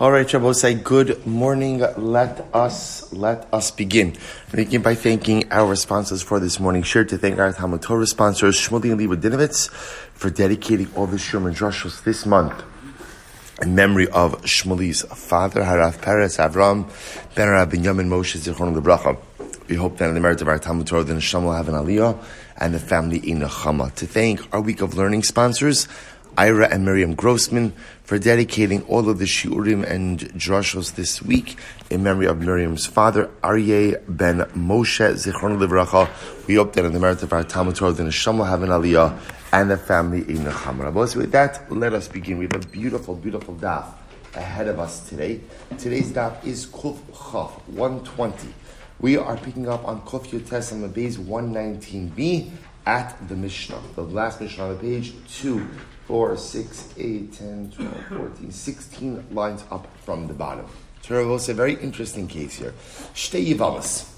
All right, Shabbosai, good morning. Let us let us begin. Begin by thanking our sponsors for this morning. Sure to thank our Talmud Torah sponsors, Shmuley and Levi Dinovitz, for dedicating all the shiurim and drashos this month in memory of Shmuley's father, Harav Peres Avram Ben Rabbi Binyamin Moshe Zichron Lebracha. We hope that in the merit of our Talmud Torah, the Neshama will have an aliyah and the family in Nechama. To thank our week of learning sponsors, Ira and Miriam Grossman for dedicating all of the shiurim and drashos this week in memory of Miriam's father, Aryeh ben Moshe Zichron Livracha. We hope that in the merit of our Talmud Torah, the Neshama will have an aliyah and the family in Nechama. So with that, let us begin. We have a beautiful, beautiful daf ahead of us today. Today's daf is Kuf Chaf 120. We are picking up on Kuf Yotes on the base 119b at the Mishnah, the last Mishnah on the page, 2 4, 6, 8, 10, 12, 14, 16 lines up from the bottom. Teravos, a very interesting case here. Shtei Yivamas.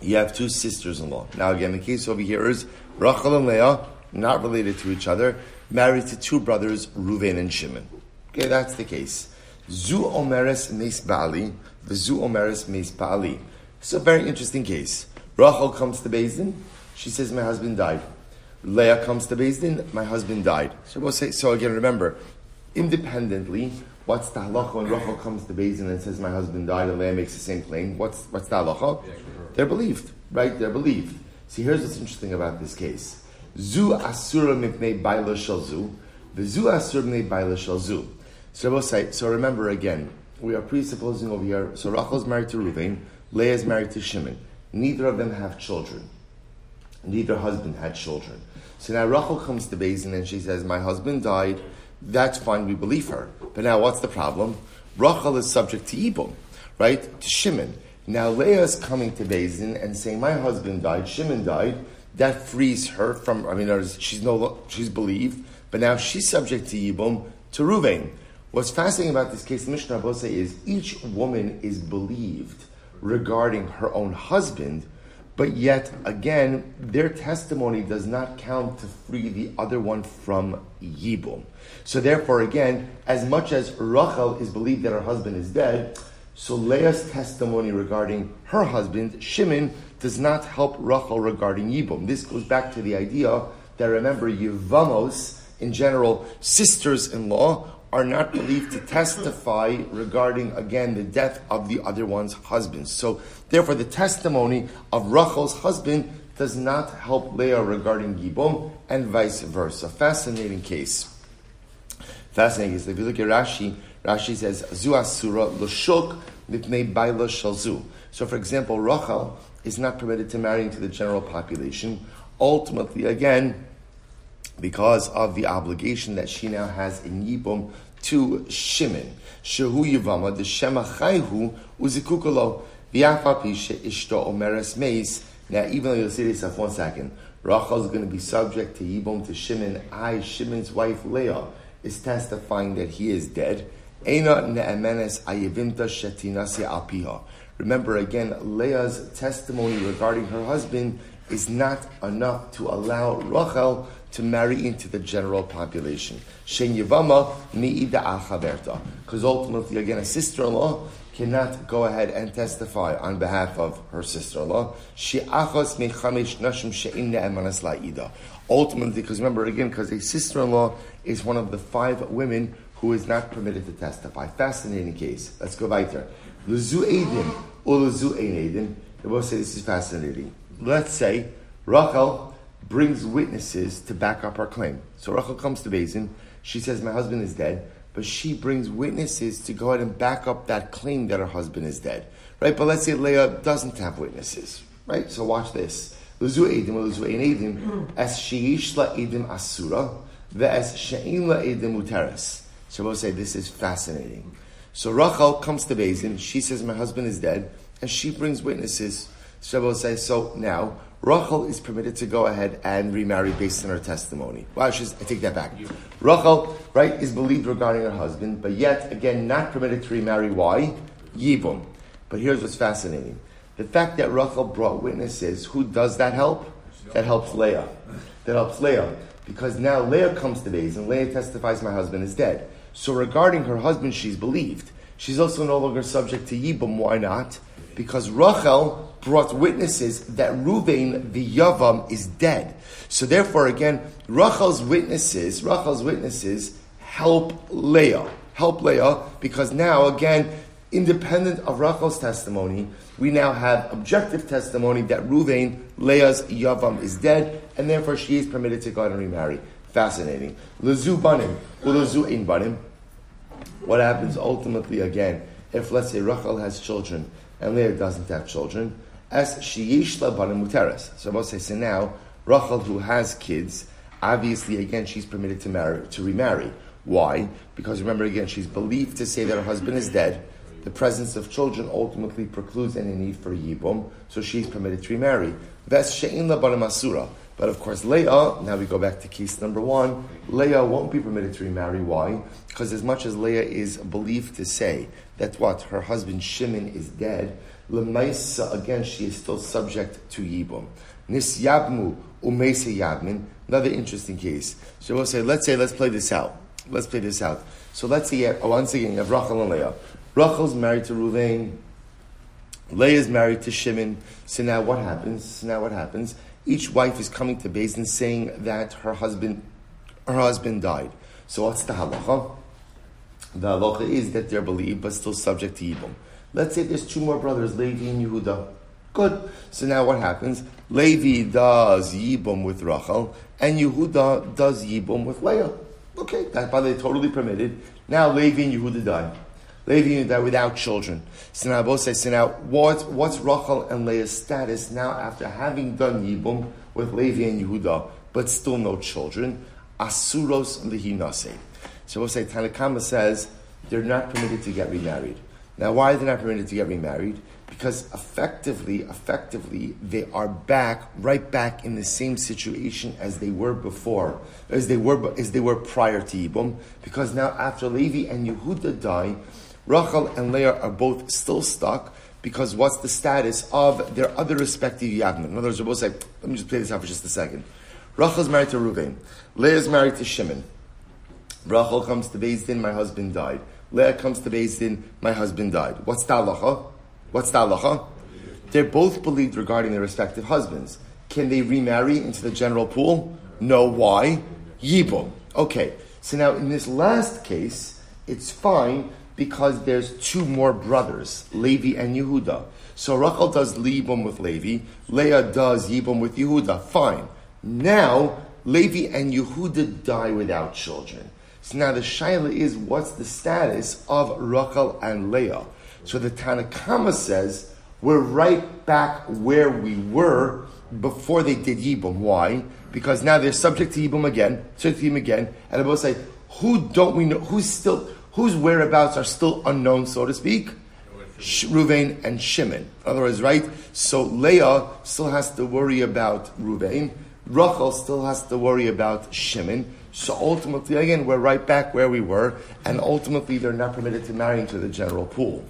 You have two sisters-in-law. Now again, the case over here is Rachel and Leah, not related to each other, married to two brothers, Ruven and Shimon. Okay, that's the case. Zu Omeres Meis Bali, Zu Omeres Meis Bali. It's a very interesting case. Rachel comes to Beis Din. She says, My husband died. Leah comes to Beis Din, my husband died. So we'll say, so again, remember, independently, what's the halacha when Rachel comes to Beis Din and says, my husband died, and Leah makes the same claim? What's, what's the halacha? They're believed, right? They're believed. See, here's what's interesting about this case. Zu asura mipnei baila shalzu, the zu asur mipnei baila shalzu. So we'll say, so remember again, we are presupposing over here, so Rachel's married to Ruvain, Leah is married to Shimon. Neither of them have children. Neither husband had children. So now Rachel comes to Beis Din and she says, My husband died. That's fine, we believe her. But now what's the problem? Rachel is subject to Yibum, right? To Shimon. Now Leah is coming to Beis Din and saying, My husband died, Shimon died. That frees her from, I mean, she's no, she's believed, but now she's subject to Yibum, to Ruvain. What's fascinating about this case, Mishnah Abose, is each woman is believed regarding her own husband, but yet, again, their testimony does not count to free the other one from Yibum. So therefore, again, as much as Rachel is believed that her husband is dead, so Leah's testimony regarding her husband, Shimon, does not help Rachel regarding Yibum. This goes back to the idea that remember, Yivamos, in general, sisters-in-law, are not believed to testify regarding, again, the death of the other one's husband. So, therefore, the testimony of Rachel's husband does not help Leah regarding Yibum, and vice versa. Fascinating case. Fascinating case. If you look at Rashi, Rashi says, Zu asura l'shuk mipnei baila shalzu. So, for example, Rachel is not permitted to marry into the general population. Ultimately, again, because of the obligation that she now has in Yibum to Shimon. Shehu Yivama, the Shema Chayhu, Uzikukalo, V'afapisha Ishto Omeres Meis. Now, even though you'll see this in one second, Rachel is going to be subject to Yibum to Shimon. I, Shimon's wife Leah, is testifying that he is dead. Remember again, Leah's testimony regarding her husband is not enough to allow Rachel to marry into the general population. Because ultimately, again, a sister-in-law cannot go ahead and testify on behalf of her sister-in-law. She achos mechamesh nashim. Ultimately, because remember again, because a sister-in-law is one of the five women who is not permitted to testify. Fascinating case. Let's go weiter. Luzu ein edim. They both say this is fascinating. Let's say Rachel brings witnesses to back up her claim. So Rachel comes to Beis Din. She says, My husband is dead. But she brings witnesses to go ahead and back up that claim that her husband is dead. Right? But let's say Leah doesn't have witnesses. Right? So watch this. Edim, luzu ein edim, as la edim asura, ve'as she'in la edim uteres. We'll say this is fascinating. So Rachel comes to Beis Din. She says, My husband is dead. And she brings witnesses. Shabbos says, so now Rachel is permitted to go ahead and remarry based on her testimony. I, should, I take that back. Rachel, right, is believed regarding her husband, but yet again not permitted to remarry. Why? Yibum. But here's what's fascinating: the fact that Rachel brought witnesses. Who does that help? That helps Leah. That helps Leah because now Leah comes to base and Leah testifies, "My husband is dead." So regarding her husband, she's believed. She's also no longer subject to Yibum. Why not? Because Rachel brought witnesses that Ruvain the Yavam is dead. So therefore, again, Rachel's witnesses, Rachel's witnesses help Leah, help Leah, because now again, independent of Rachel's testimony, we now have objective testimony that Ruvain, Leah's Yavam is dead, and therefore she is permitted to go out and remarry. Fascinating. Lezu banim, ulezu ein banim. What happens ultimately again if, let's say, Rachel has children and Leah doesn't have children? As sheyishla banim muteres. So I say, so now Rachel, who has kids, obviously again she's permitted to marry to remarry. Why? Because remember again, she's believed to say that her husband is dead. The presence of children ultimately precludes any need for yibum, so she's permitted to remarry. Ves she'in banim asura. But of course, Leah, now we go back to case number one, Leah won't be permitted to remarry. Why? Because as much as Leah is believed to say that what, her husband Shimon is dead, Lemaisa, again, she is still subject to Yibum. Nis Yabmu Umese Yabmin, another interesting case. So we'll say, let's say, let's play this out. Let's play this out. So let's see, oh, once again, you have Rachel and Leah. Rachel's married to Ruvain. Leah is married to Shimon. So now what happens? So now what happens? each wife is coming to Beis Din saying that her husband, her husband died. So what's the halacha? The halacha is that they're believed but still subject to Yibum. Let's say there's two more brothers, Levi and Yehuda. Good. So now what happens? Levi does Yibum with Rachel, and Yehuda does Yibum with Leah. Okay, that's by the way, totally permitted. Now Levi and Yehuda die. Levi and that without children. So now both say, so now what, what's Rachel and Leah's status now after having done Yibum with Levi and Yehuda, but still no children? Asuros lihinase. So we'll say Tanakama says they're not permitted to get remarried. Now why are they not permitted to get remarried? Because effectively, effectively, they are back, right back in the same situation as they were before, as they were, as they were prior to Yibum. Because now after Levi and Yehuda die, Rachel and Leah are both still stuck because what's the status of their other respective Yavmin? In other words, we're both say, let me just play this out for just a second. Rachel's married to Ruvain. Leah's married to Shimon. Rachel comes to Beis Din, my husband died. Leah comes to Din, my husband died. What's the halacha? What's the halacha? They're both believed regarding their respective husbands. Can they remarry into the general pool? No. Why? Yibum. Okay. So now in this last case, it's fine because there's two more brothers, Levi and Yehuda. So Rachel does Yibum with Levi, Leah does Yibum with Yehuda. Fine. Now, Levi and Yehuda die without children. So now the shaila is, what's the status of Rachel and Leah? So the Tanakama says, we're right back where we were before they did Yibum. Why? Because now they're subject to Yibum again, subject to Yibum again, and they both say, who don't we know, who's still, whose whereabouts are still unknown, so to speak? Ruvain and Shimon. In other words, right? So Leah still has to worry about Ruvain. Rachel still has to worry about Shimon. So ultimately, again, we're right back where we were, and ultimately they're not permitted to marry into the general pool.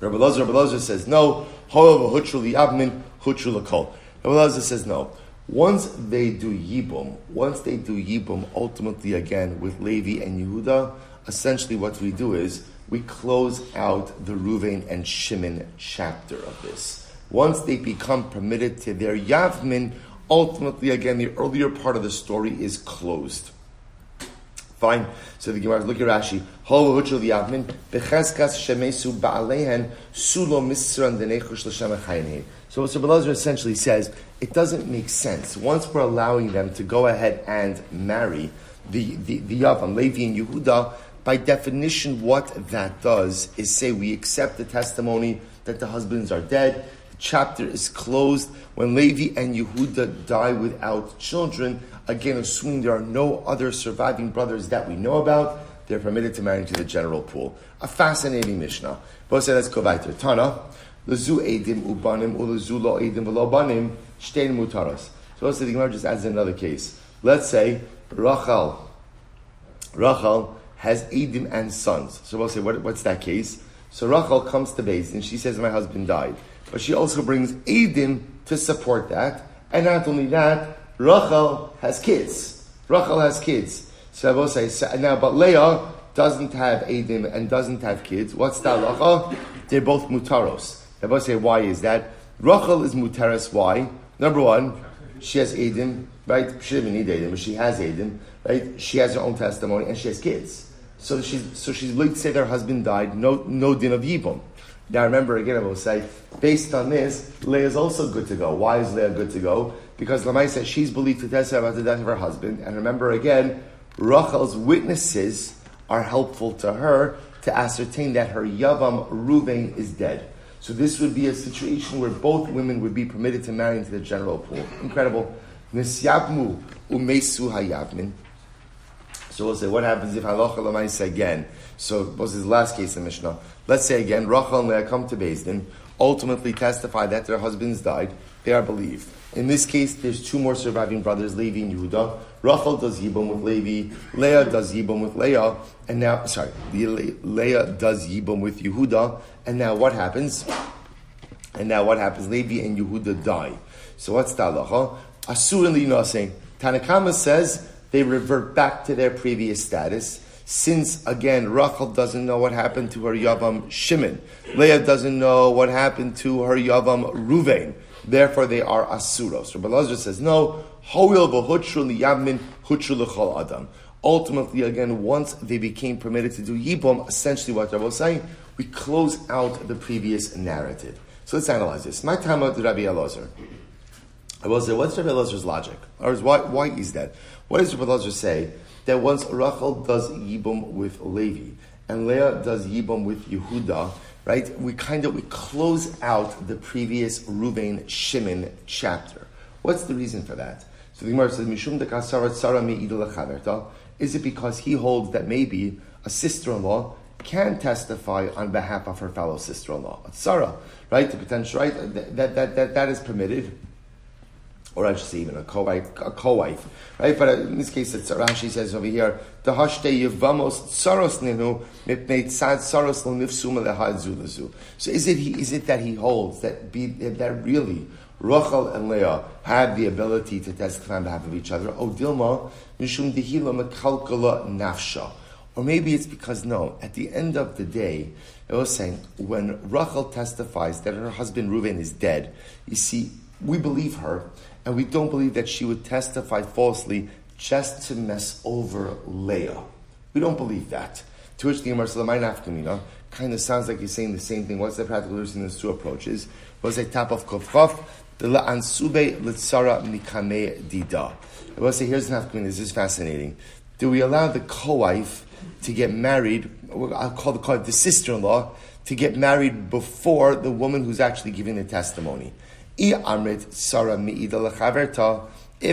Rabbi Lozer, Rabbi Lozer says no. However, hutruli abmin, hutrulakol. Rabbi Lozer says no. Once they do yibum, once they do yibum, ultimately again with Levi and Yehuda, essentially what we do is we close out the Ruvain and Shimon chapter of this. Once they become permitted to their Yavmin, ultimately, again, the earlier part of the story is closed. Fine. So the Gemara look at Rashi. L'shem So what Belazar essentially says, it doesn't make sense. Once we're allowing them to go ahead and marry the, the, the Yavam, Levi and Yehuda, by definition, what that does is say we accept the testimony that the husbands are dead. The chapter is closed. When Levi and Yehuda die without children, again, assuming there are no other surviving brothers that we know about, they're permitted to marry into the general pool. A fascinating Mishnah. But say let's go Tana. Lezu edim ubanim ulezu edim v'lo banim shtein mutaras. So the Gemara just adds another case. Let's say Rachel, Rachel has Edim and sons. So we'll say, what, what's that case? So Rachel comes to base and she says, my husband died. But she also brings Edim to support that. And not only that, Rachel has kids. Rachel has kids. So I will say, now, but Leah doesn't have Adim and doesn't have kids, what's the halacha? They're both mutaros. Everybody say, why is that? Rachel is mutaros, why? Number one, she has Adim, right? She doesn't need Adim, but she has Adim, right? She has her own testimony and she has kids. So she's so she's to say her husband died, no no din of Yibum. Now remember again, I will say, based on this, Leah is also good to go. Why is Leah good to go? Because Lamai says she's believed to testify about the death of her husband. And remember again, Rachel's witnesses are helpful to her to ascertain that her Yavam Ruvain is dead. So this would be a situation where both women would be permitted to marry into the general pool. Incredible. Nisyabmu umesu hayavmin. So we'll say, what happens if halacha lamaisa again? So was his last case in Mishnah. Let's say again, Rachel and Leah come to Din, ultimately testify that their husbands died. They are believed. In this case, there's two more surviving brothers, Levi and Yehuda. Rachel does Yibam with Levi, Leah does Yibam with Leah, and now, sorry, Leah does Yibam with Yehuda, and now what happens? And now what happens? Levi and Yehuda die. So what's the halacha? Asur and Lina saying, Tanakama says they revert back to their previous status. Since again, Rachel doesn't know what happened to her Yavam Shimon, Leah doesn't know what happened to her Yavam Ruvain. Therefore, they are asuros. So Belazar says no. Hoil v'hutru liyavmin hutru l'chol adam. Ultimately, again, once they became permitted to do yibum, essentially what Rabbi was saying, we close out the previous narrative. So let's analyze this. My time of Rabbi Elazar. I will say, what's Rabbi Elazar's logic? Or why, why is that? What does Rabbi Elazar say? That once Rachel does Yibum with Levi, and Leah does Yibum with Yehuda, right? We kind of, we close out the previous Ruvain Shimon chapter. What's the reason for that? So the Gemara says, Mishum de Is it because he holds that maybe a sister-in-law can testify on behalf of her fellow sister-in-law? Sarah, right? The potential, right? That, that, that, that is permitted or I even a co-wife, a co-wife, right? But in this case, it's Rashi says over here, the hashte yivamos tsaros ninu mipnei tzad tsaros l'nifsuma lehad zulazu. So is it he, is it that he holds that be, that really Rachel and Leah had the ability to testify on behalf of each other? Oh, Dilma mishum dehila mekalkala nafsha. Or maybe it's because no, at the end of the day, I was saying when Rachel testifies that her husband Reuven is dead, you see, we believe her and we don't believe that she would testify falsely just to mess over Leah. We don't believe that. To which the Gemara kind of sounds like he's saying the same thing. What's the practical difference in these two approaches? Was a tap of kofchaf, the la'ansube litzara mikame dida. I will say, here's an Nafkamina, this is fascinating. Do we allow the co-wife to get married, I'll call the co-wife the sister-in-law, to get married before the woman who's actually giving the testimony? If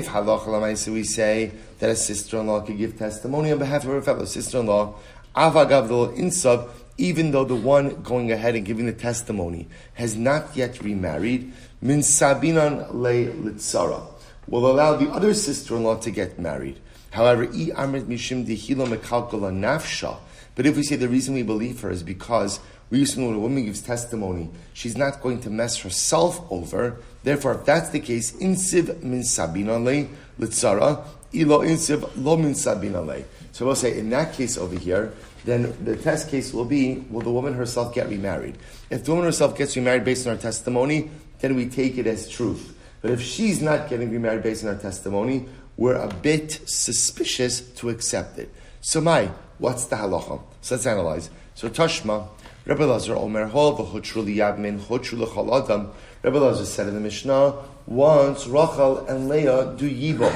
halacha we say that a sister-in-law could give testimony on behalf of her fellow sister-in-law, avagavdol insub, even though the one going ahead and giving the testimony has not yet remarried, min sabinan le litzara, will allow the other sister-in-law to get married. However, i amrit mishim dihilo mekalkala nafsha. But if we say the reason we believe her is because we when a woman gives testimony, she's not going to mess herself over. Therefore, if that's the case, insiv min sabinale litzara, ilo insiv lo min sabinale. So we'll say in that case over here, then the test case will be: Will the woman herself get remarried? If the woman herself gets remarried based on her testimony, then we take it as truth. But if she's not getting remarried based on her testimony, we're a bit suspicious to accept it. So, my, what's the halacha? So let's analyze. So, Tashma, Rebbe Lazar Omer Hol v'chutru liyadmin chutru l'chol adam. Rebbe Lazar said in the Mishnah, once Rachel and Leah do yibam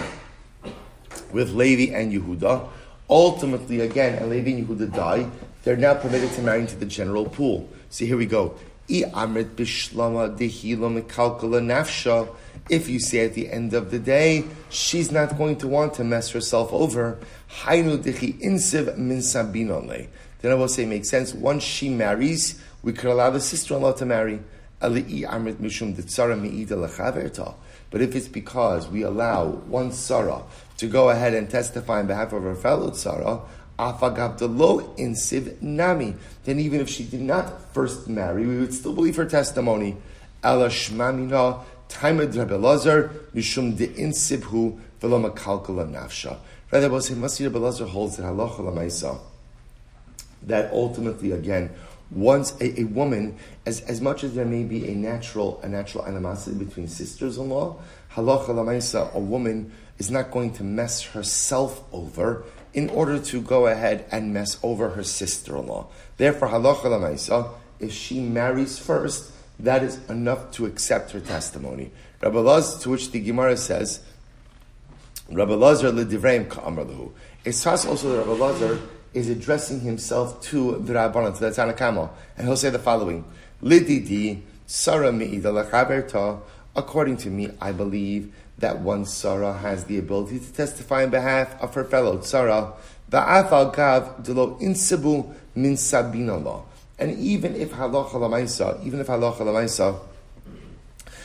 with Levi and Yehuda, ultimately again, and Levi and Yehuda die, they're now permitted to marry into the general pool. See, here we go. If you say at the end of the day, she's not going to want to mess herself over, then I will say makes sense. Once she marries, we could allow the sister-in-law to marry. But if it's because we allow one Sarah to go ahead and testify on behalf of her fellow Sarah, in siv nami. Then even if she did not first marry, we would still believe her testimony. Ela shmamina taimed Rabbi Lazar mishum nafsha. Rather, Masir Rabbi Lazar holds that halacha lamaisa that ultimately, again, once a, a, woman, as, as much as there may be a natural, a natural animosity between sisters-in-law, halacha lamaisa, a woman is not going to mess herself over in order to go ahead and mess over her sister-in-law. Therefore, halacha lamaisa, if she marries first, that is enough to accept her testimony. Rabbi Laz, to which the Gemara says, Rabbi Lazar ledivreim ka'amar It's also that Rabbi Lazar is addressing himself to the Rabbanan, to the Tanakama, and he'll say the following: Lididi Sarah According to me, I believe that one Sarah has the ability to testify on behalf of her fellow Sarah. Ba'afal gav delo insibu min sabinallah. And even if halacha lamaisa, even if halacha lamaisa,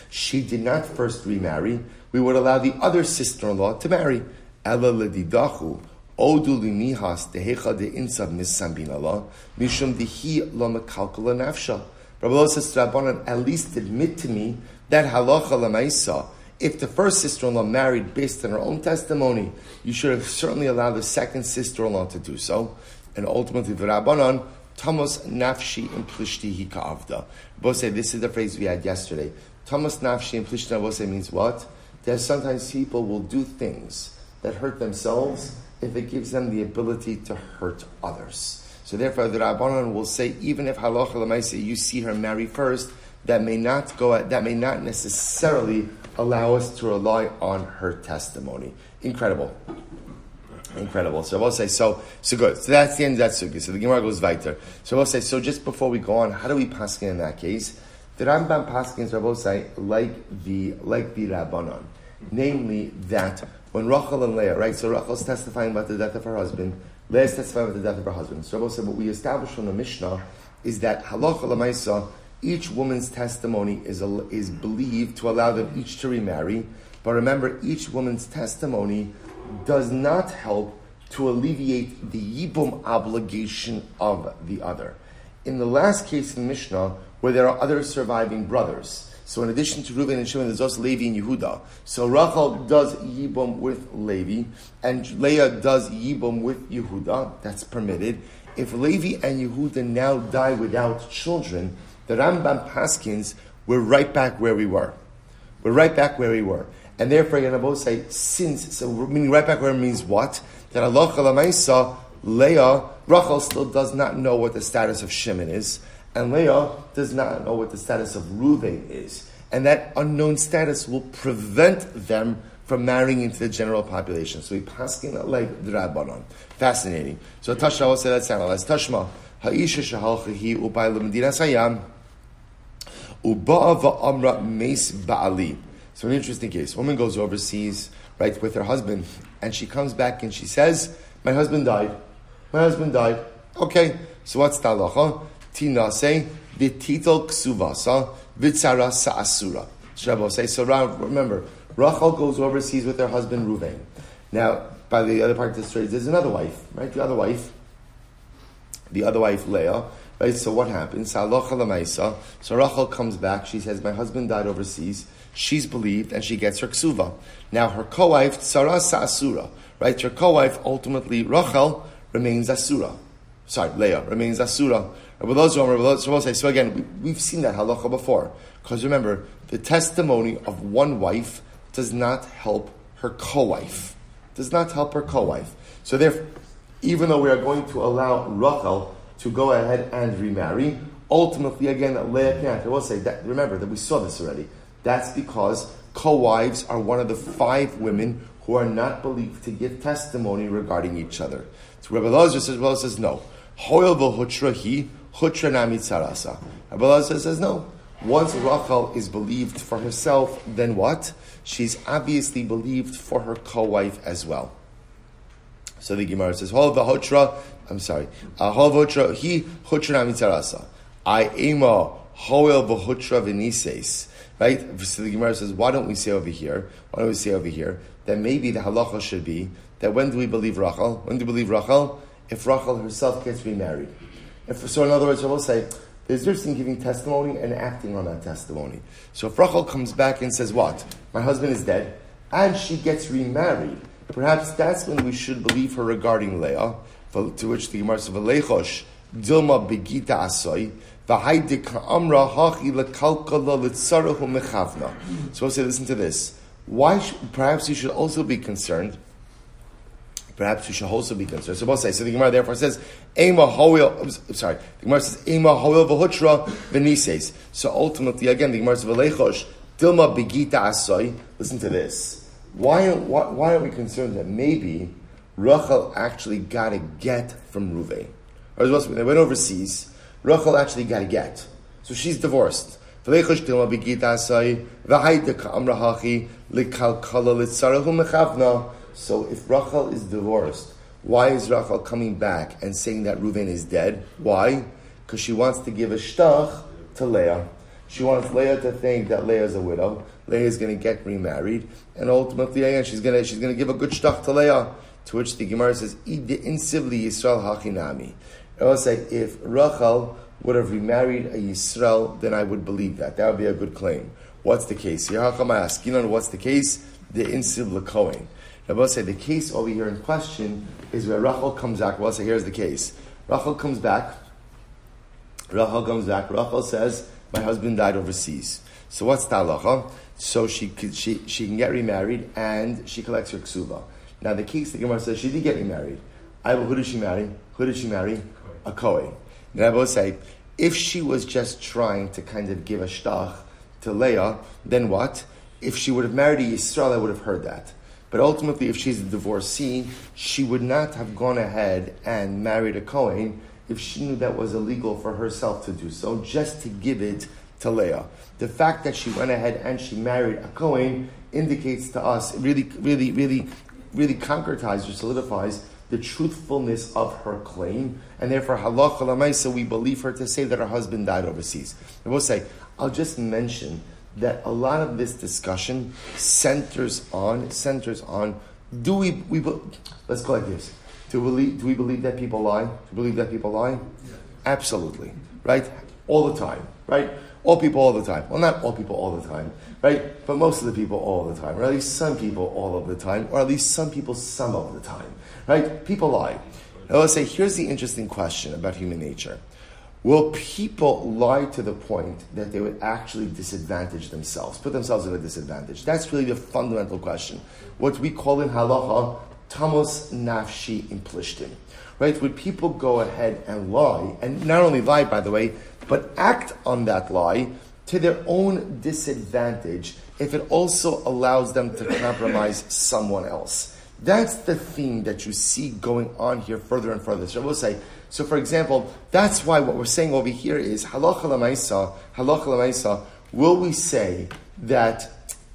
she did not first remarry, we would allow the other sister-in-law to marry. Ledidachu odu limihas dehecha de insav misambinallah mishum dehi lo mekalkala nafsha. Rabbi says to Rabbanan, at least admit to me that halacha lamaisa if the first sister-in-law married based on her own testimony, you should have certainly allowed the second sister-in-law to do so. And ultimately, the Rabbanon, Tamos nafshi implishti ka'avda. Both say this is the phrase we had yesterday. Tamos nafshi implishti Bose means what? That sometimes people will do things that hurt themselves if it gives them the ability to hurt others. So therefore, the Rabbanon will say, even if halacha lemaisa, you see her marry first, that may not go. That may not necessarily allow us to rely on her testimony. Incredible. Incredible. So I will say, so, so good. So that's the end of that sugya. So the Gemara goes weiter. So I will say, so just before we go on, how do we paskin in that case? The Rambam paskins, I will say, like the, like the Rabbanon. Namely, that when Rachel and Leah, right, so Rachel's testifying about the death of her husband, Leah's testifying about the death of her husband. So I said, what we establish from the Mishnah is that halacha lemaisa, each woman's testimony is, a, is believed to allow them each to remarry. But remember, each woman's testimony does not help to alleviate the yibum obligation of the other. In the last case in Mishnah, where there are other surviving brothers, so in addition to Reuben and Shimon, there's also Levi and Yehuda. So Rachel does yibum with Levi, and Leah does yibum with Yehuda. That's permitted. If Levi and Yehuda now die without children, the Rambam Paskins, we're right back where we were. We're right back where we were. And therefore, both say, since, so meaning right back where means what? That Allah Leah, Rachel still does not know what the status of Shimon is, and Leah does not know what the status of Reuven is. And that unknown status will prevent them from marrying into the general population. So we paskin like the Rabbanon. Fascinating. So Tashma will say that's analyzed. Tashma, Ha'isha shahalchahi ubay l'medina sayam. Uba'a amra meis ba'ali. So an interesting case. Woman goes overseas, right, with her husband, and she comes back and she says, "My husband died. My husband died." Okay, so what's the halacha? Tina say v'titol ksuvasa v'tzara sa'asura. Shabbat say so. Remember, Rachel goes overseas with her husband Ruvain. Now, by the other part of the story, there's another wife, right? The other wife, the other wife Leah Right? So what happens? So Rachel comes back. She says, "My husband died overseas." She's believed, and she gets her ksuva. Now her co-wife Sarah Asura, right? Her co-wife ultimately Rachel remains Asura. Sorry, Leah remains Asura. So again, we've seen that halacha before. Because remember, the testimony of one wife does not help her co-wife. Does not help her co-wife. So therefore, even though we are going to allow Rachel to go ahead and remarry. Ultimately, again, Leah can't. I will say that. Remember that we saw this already. That's because co-wives are one of the five women who are not believed to give testimony regarding each other. So Rabbi Lazar says, well, says no. V'hutra hutra nami tzarasa. Rabbi Lazar says no. Once Rachel is believed for herself, then what? She's obviously believed for her co-wife as well. So the Gemara says, Hol v'hotra, I'm sorry, uh, Hol v'hotra, he hutra mitzarasa. I ema hoel v'hotra v'nises. Right? So the Gemara says, why don't we say over here, why don't we say over here, that maybe the halacha should be, that when do we believe Rachel? When do we believe Rachel? If Rachel herself gets remarried. If, so in other words, I will say, there's difference in giving testimony and acting on that testimony. So if Rachel comes back and says, what? My husband is dead, and she gets remarried, Perhaps that's when we should believe her regarding Leah, to which the Gemara says, Dilma begita asoy. Amra hachi lekalkala litzarahu mechavna. So I'll say, listen to this. Why? Perhaps you should also be concerned. Perhaps you should also be concerned. So, say, so the Gemara therefore says, "Ema hoil." I'm sorry, the Gemara says, "Ema hoil v'hutra v'nises." So ultimately, again, the Gemara says, "V'leichosh dilma begita asoy." Listen to this. Why, why, why are we concerned that maybe Rachel actually got a get from Ruvain? Or they went overseas. Rachel actually got a get. So she's divorced. So if Rachel is divorced, why is Rachel coming back and saying that Reuven is dead? Why? Because she wants to give a shtach to Leah. She wants Leah to think that Leah is a widow. Leah is going to get remarried, and ultimately, she's going to she's going to give a good shtach to Leah. To which the Gemara says, "Insivli Yisrael hachinami." I will say, if Rachel would have remarried a Yisrael, then I would believe that. That would be a good claim. What's the case? Here, how I ask? You know what's the case? The Insiv Lakoin. I will say the case over here in question is where Rachel comes back. Rabbi say here's the case. Rachel comes back. Rachel comes back. Rachel says, "My husband died overseas." So what's the So she she she can get remarried and she collects her ksuba. Now the case the Gemara says she did get remarried. I. Who did she marry? Who did she marry? a Kohen. Then I will say, if she was just trying to kind of give a shtach to Leah, then what? If she would have married a Yisrael, I would have heard that. But ultimately, if she's a divorcee, she would not have gone ahead and married a Kohen if she knew that was illegal for herself to do so, just to give it to Leah. The fact that she went ahead and she married a Kohen indicates to us, really, really, really, really concretizes or solidifies the truthfulness of her claim, and therefore halacha lamaisa we believe her to say that her husband died overseas. I will say, I'll just mention that a lot of this discussion centers on centers on do we we let's go like this. Do we believe, do we believe that people lie? Do we believe that people lie? Absolutely, right? All the time, right? All people all the time. Well, not all people all the time, right? But most of the people all the time, or at least some people all of the time, or at least some people some of the time. Right? People lie. Now let's say, here's the interesting question about human nature. Will people lie to the point that they would actually disadvantage themselves, put themselves at a disadvantage? That's really the fundamental question. What we call in halacha, tamos nafshi implishtim. Right? Would people go ahead and lie, and not only lie, by the way, but act on that lie to their own disadvantage if it also allows them to compromise someone else? That's the theme that you see going on here further and further. So I will say, so for example, that's why what we're saying over here is halacha lamaisa, halacha lamaisa, will we say that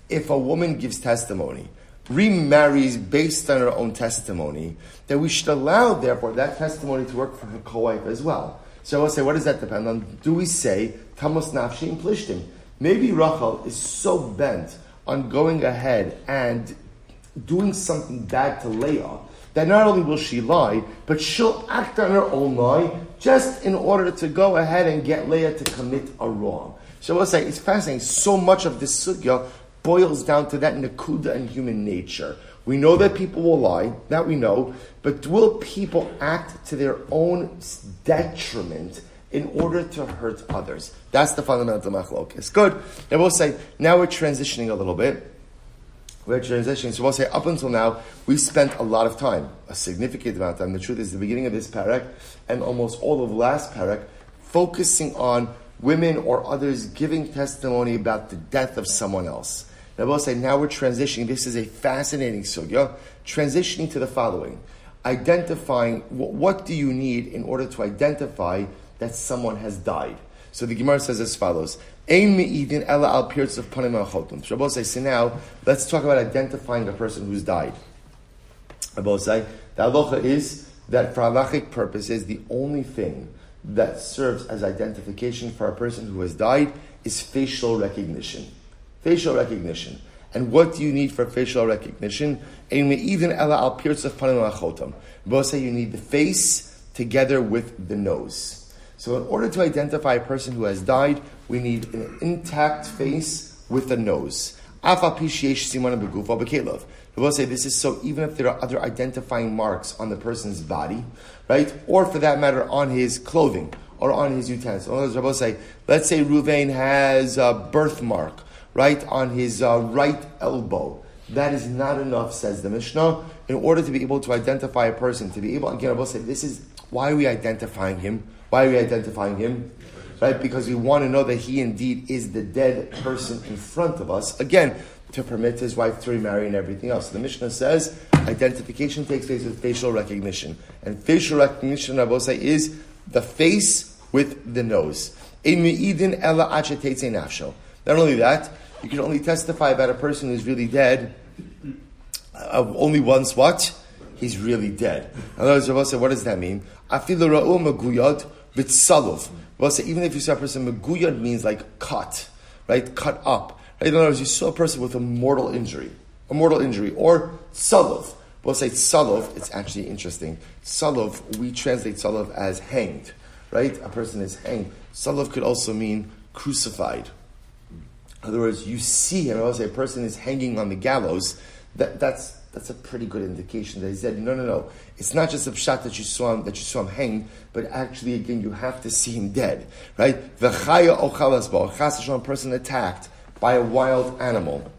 if a woman gives testimony, remarries based on her own testimony, that we should allow, therefore, that testimony to work for her co-wife as well. So I will say, what does that depend on? Do we say, tamos nafshi and plishtim? Maybe Rachel is so bent on going ahead and doing something bad to Leah, that not only will she lie, but she'll act on her own lie just in order to go ahead and get Leah to commit a wrong. So I will say, it's fascinating. So much of this sugya boils down to that nakuda and human nature. We know that people will lie, that we know, but will people act to their own detriment in order to hurt others? That's the fundamental machlokes. Good. I will say, now we're transitioning a little bit we're transitioning. So we'll say up until now, we spent a lot of time, a significant amount of time. The truth is, the beginning of this parak and almost all of last parak, focusing on women or others giving testimony about the death of someone else. Now we'll say now we're transitioning. This is a fascinating sugya. Transitioning to the following: identifying what, what do you need in order to identify that someone has died. So the Gemara says as follows: Ein me'idin ela al partzuf panim say, so now let's talk about identifying a person who's died. Shabbos the halacha is that for halachic purposes, the only thing that serves as identification for a person who has died is facial recognition. Facial recognition. And what do you need for facial recognition? Me'idin ela al partzuf panim say you need the face together with the nose. So, in order to identify a person who has died, we need an intact face with a nose. We'll will say this is so even if there are other identifying marks on the person's body, right? Or for that matter, on his clothing or on his utensils. will say, let's say Ruvain has a birthmark, right, on his uh, right elbow. That is not enough, says the Mishnah, in order to be able to identify a person, to be able, again, I will say, this is, why are we identifying him? Why are we identifying him? Right? Because we want to know that he indeed is the dead person in front of us. Again, to permit his wife to remarry and everything else. The Mishnah says identification takes place with facial recognition. And facial recognition, I will say, is the face with the nose. Not only that, you can only testify about a person who's really dead uh, only once what? He's really dead. In other words, Rabbi said, what does that mean? Maguyad v'tsalov. Even if you saw a person, maguyad means like cut, right? Cut up. Right? In other words, you saw a person with a mortal injury, a mortal injury, or salov. We'll say salov, it's actually interesting. Salov, we translate salov as hanged, right? A person is hanged. Salov could also mean crucified. In other words, you see him, I will say a person is hanging on the gallows, that, that's, that's a pretty good indication that he said, no, no, no. It's not just a pshat that you saw him, that you saw him hanged, but actually, again, you have to see him dead, right? V'chaya ochalasbo, chas a person attacked by a wild animal.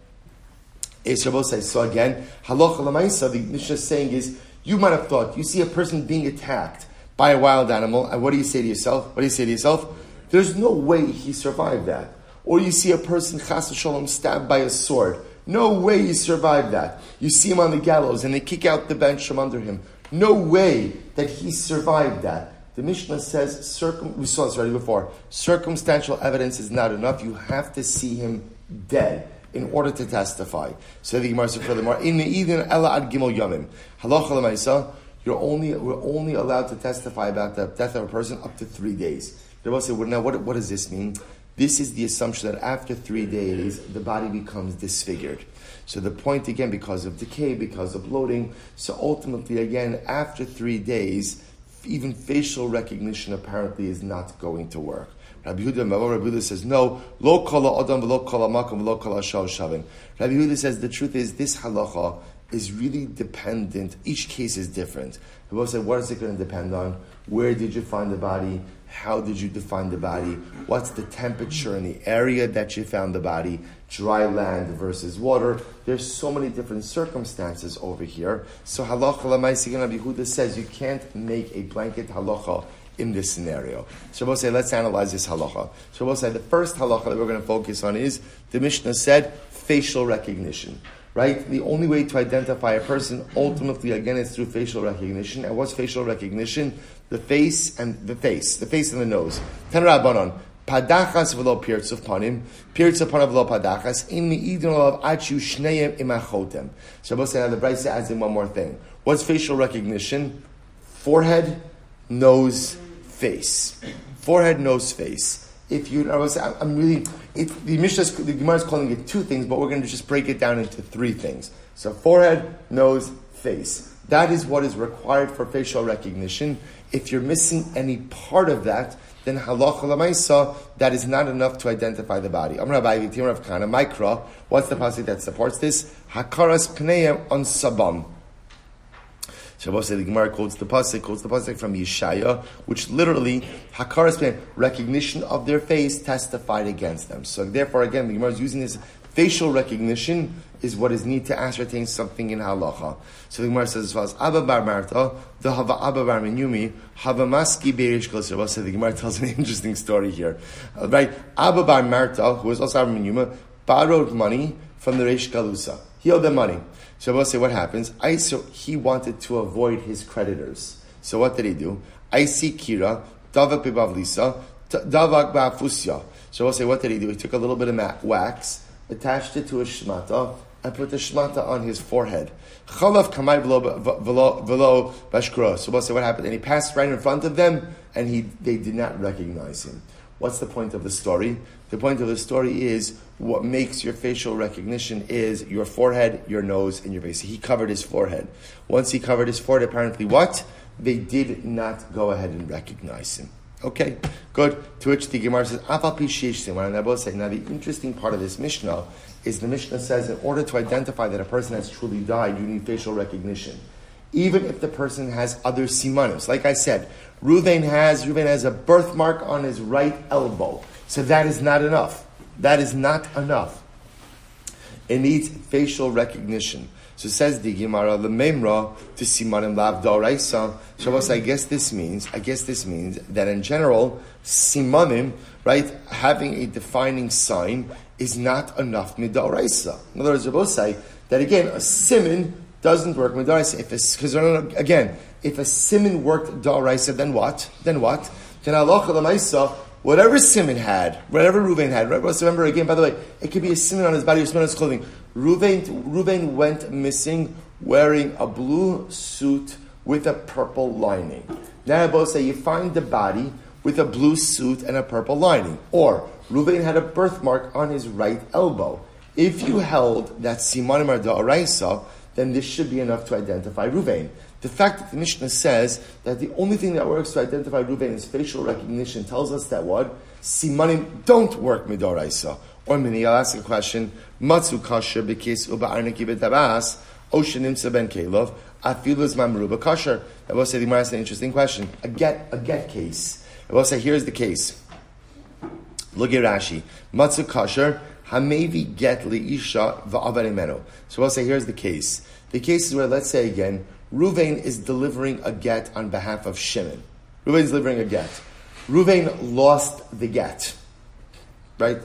So again, halacha lamaisa, the Mishnah is saying is, you might have thought, you see a person being attacked by a wild animal, and what do you say to yourself? What do you say to yourself? There's no way he survived that. Or you see a person, chas shalom, stabbed by a sword. No way he survived that. You see him on the gallows and they kick out the bench from under him. No way that he survived that. The Mishnah says, circum, we saw this already before, circumstantial evidence is not enough. You have to see him dead in order to testify. So the Gemara said furthermore, in the Eden ella ad gimel yamim. Halacha you're only, we're only allowed to testify about the death of a person up to three days. The will said, well, now what, what does this mean? This is the assumption that after three days, the body becomes disfigured. So the point again, because of decay, because of bloating, so ultimately again, after three days, even facial recognition apparently is not going to work. Rabbi Yehuda, Rabbi Yehuda says, no, lo kala adam lo kala makam lo kala shavin. Rabbi Yehuda says the truth is this halacha is really dependent. Each case is different. Rabbi said, what is it going to depend on? Where did you find the body? How did you define the body? What's the temperature in the area that you found the body? Dry land versus water. There's so many different circumstances over here. So halacha l'maisigan Yehuda says you can't make a blanket halacha in this scenario. So we'll say, let's analyze this halacha. So we'll say the first halacha that we're going to focus on is the Mishnah said facial recognition right? The only way to identify a person ultimately, again, is through facial recognition. And what's facial recognition? The face and the face, the face and the nose. Ten rabbanon. Padachas v'lo partzuf panim, of panim v'lo padachas, in idon of achu shneim imachotem. Shabbos said, the Brisa adds in one more thing. What's facial recognition? Forehead, nose, face. Forehead, nose, face if you, I was, I'm really, it, the Mishnah, the Gemara is calling it two things, but we're going to just break it down into three things. So forehead, nose, face. That is what is required for facial recognition. If you're missing any part of that, then halacha lamaisa, that is not enough to identify the body. Amr Abaye, Timur of Kana, Mikra, what's the passage that supports this? Hakaras pneim on sabam. Shabbos the Gemara quotes the pasuk, quotes the pasuk from Yeshaya, which literally hakaras recognition of their face testified against them. So therefore, again, the Gemara is using this facial recognition is what is need to ascertain something in halacha. So the Gemara says as follows: Abba bar Marta, the Hava Abba bar Menyumi, Hava Maski Beirish Kosher. So the Gemara tells an interesting story here, uh, right? Abba bar Marta, who was also Abba Menyuma, borrowed money from the Reish Galusa. He owed them money. So we'll say what happens. I so he wanted to avoid his creditors. So what did he do? I see Kira, Davak Bibavlisa, Davak Ba'afusya. So we'll say what did he do? He took a little bit of wax, attached it to a shmata, and put the shmata on his forehead. Chalav kamay velo bashkura. So we'll say what happened. And he passed right in front of them, and he they did not recognize him. What's the point of the story? The point of the story is what makes your facial recognition is your forehead, your nose, and your face. He covered his forehead. Once he covered his forehead, apparently what? They did not go ahead and recognize him. Okay, good. To which the Gemara says, Afal Pishishim. Now, the interesting part of this Mishnah is the Mishnah says, in order to identify that a person has truly died, you need facial recognition. Even if the person has other simanim. Like I said, Ruvain has, Ruvain has a birthmark on his right elbow. So that is not enough. That is not enough. It needs facial recognition. So says the Gemara, the Memra to Simanim Lav Doraisa. Shabbos, I guess this means, I guess this means that in general, Simanim, right, having a defining sign is not enough midoraisa. In other words, Shabbos say that again, a simin doesn't work midoraisa. If because uh, again, if a simin worked doraisa, then what? Then what? Then Allah whatever Simon had, whatever Ruvain had, right? Remember again, by the way, it could be a Simon on his body or Simon on his clothing. Ruvain, Ruvain went missing wearing a blue suit with a purple lining. Now, say you find the body with a blue suit and a purple lining. Or Ruvain had a birthmark on his right elbow. If you held that Simanim da'araisa, then this should be enough to identify Ruvain. The fact that the Mishnah says that the only thing that works to identify Ruvain is facial recognition tells us that what? Simanim don't work midoraisa. Or mini, I'll ask a question. Matzu kasher bekis uba arniki betabas, oshenimsa ben kelov, afiluz mamruba kasher. I will say the Gemara an interesting question. A get, a get case. I will say, here's the case. Look at Rashi. Matzu kasher, hamevi get liisha va'avarimeno. So I'll say, here's the case. The case is where, let's say again, Ruvain is delivering a get on behalf of Shimon. Ruvain is delivering a get. Ruvain lost the get. Right?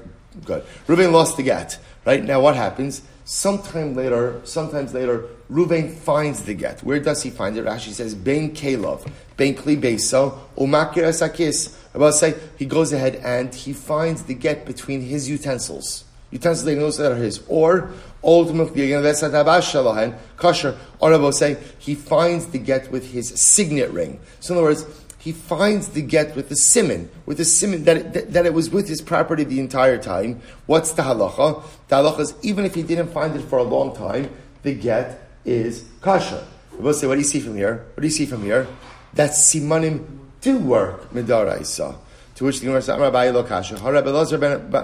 Good. Ruvain lost the get. Right? Now what happens? Sometime later, sometimes later, Ruvain finds the get. Where does he find it? Rashi says, Ben Kalov, Ben Kli Beso, Umakir Asakis. About say, he goes ahead and he finds the get between his utensils. Utensils they knows that are his. Or ultimately, again, kosher. Or say he finds the get with his signet ring. So in other words, he finds the get with the simon, with the simon that it, that, that, it was with his property the entire time. What's the halacha? The halacha is even if he didn't find it for a long time, the get is kosher. We'll say, what do you see from here? What do you see from here? That simanim do work midaraisa. To which the Gemara says, Rabbi lo kasha. Harab Elazar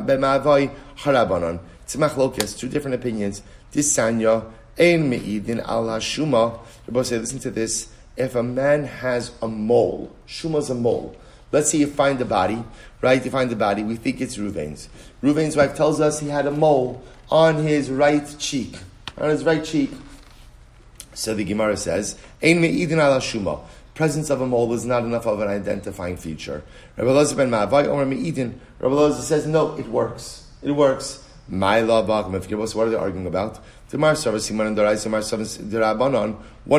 ben Ma'avai harabanon. Machlokas, two different opinions. This sanya, ein me'idin al hashuma. Rabbi say, listen to this. If a man has a mole, shuma's a mole. Let's say you find the body, right? You find the body. We think it's Ruvain's. Ruvain's wife tells us he had a mole on his right cheek. On his right cheek. So the Gemara says, Ein me'idin al hashuma presence of a mole is not enough of an identifying feature. Rabbi Elazar ben Ma'avai Omer Me'idin. Rabbi Elazar says, no, it works. It works. My law What are they arguing about? One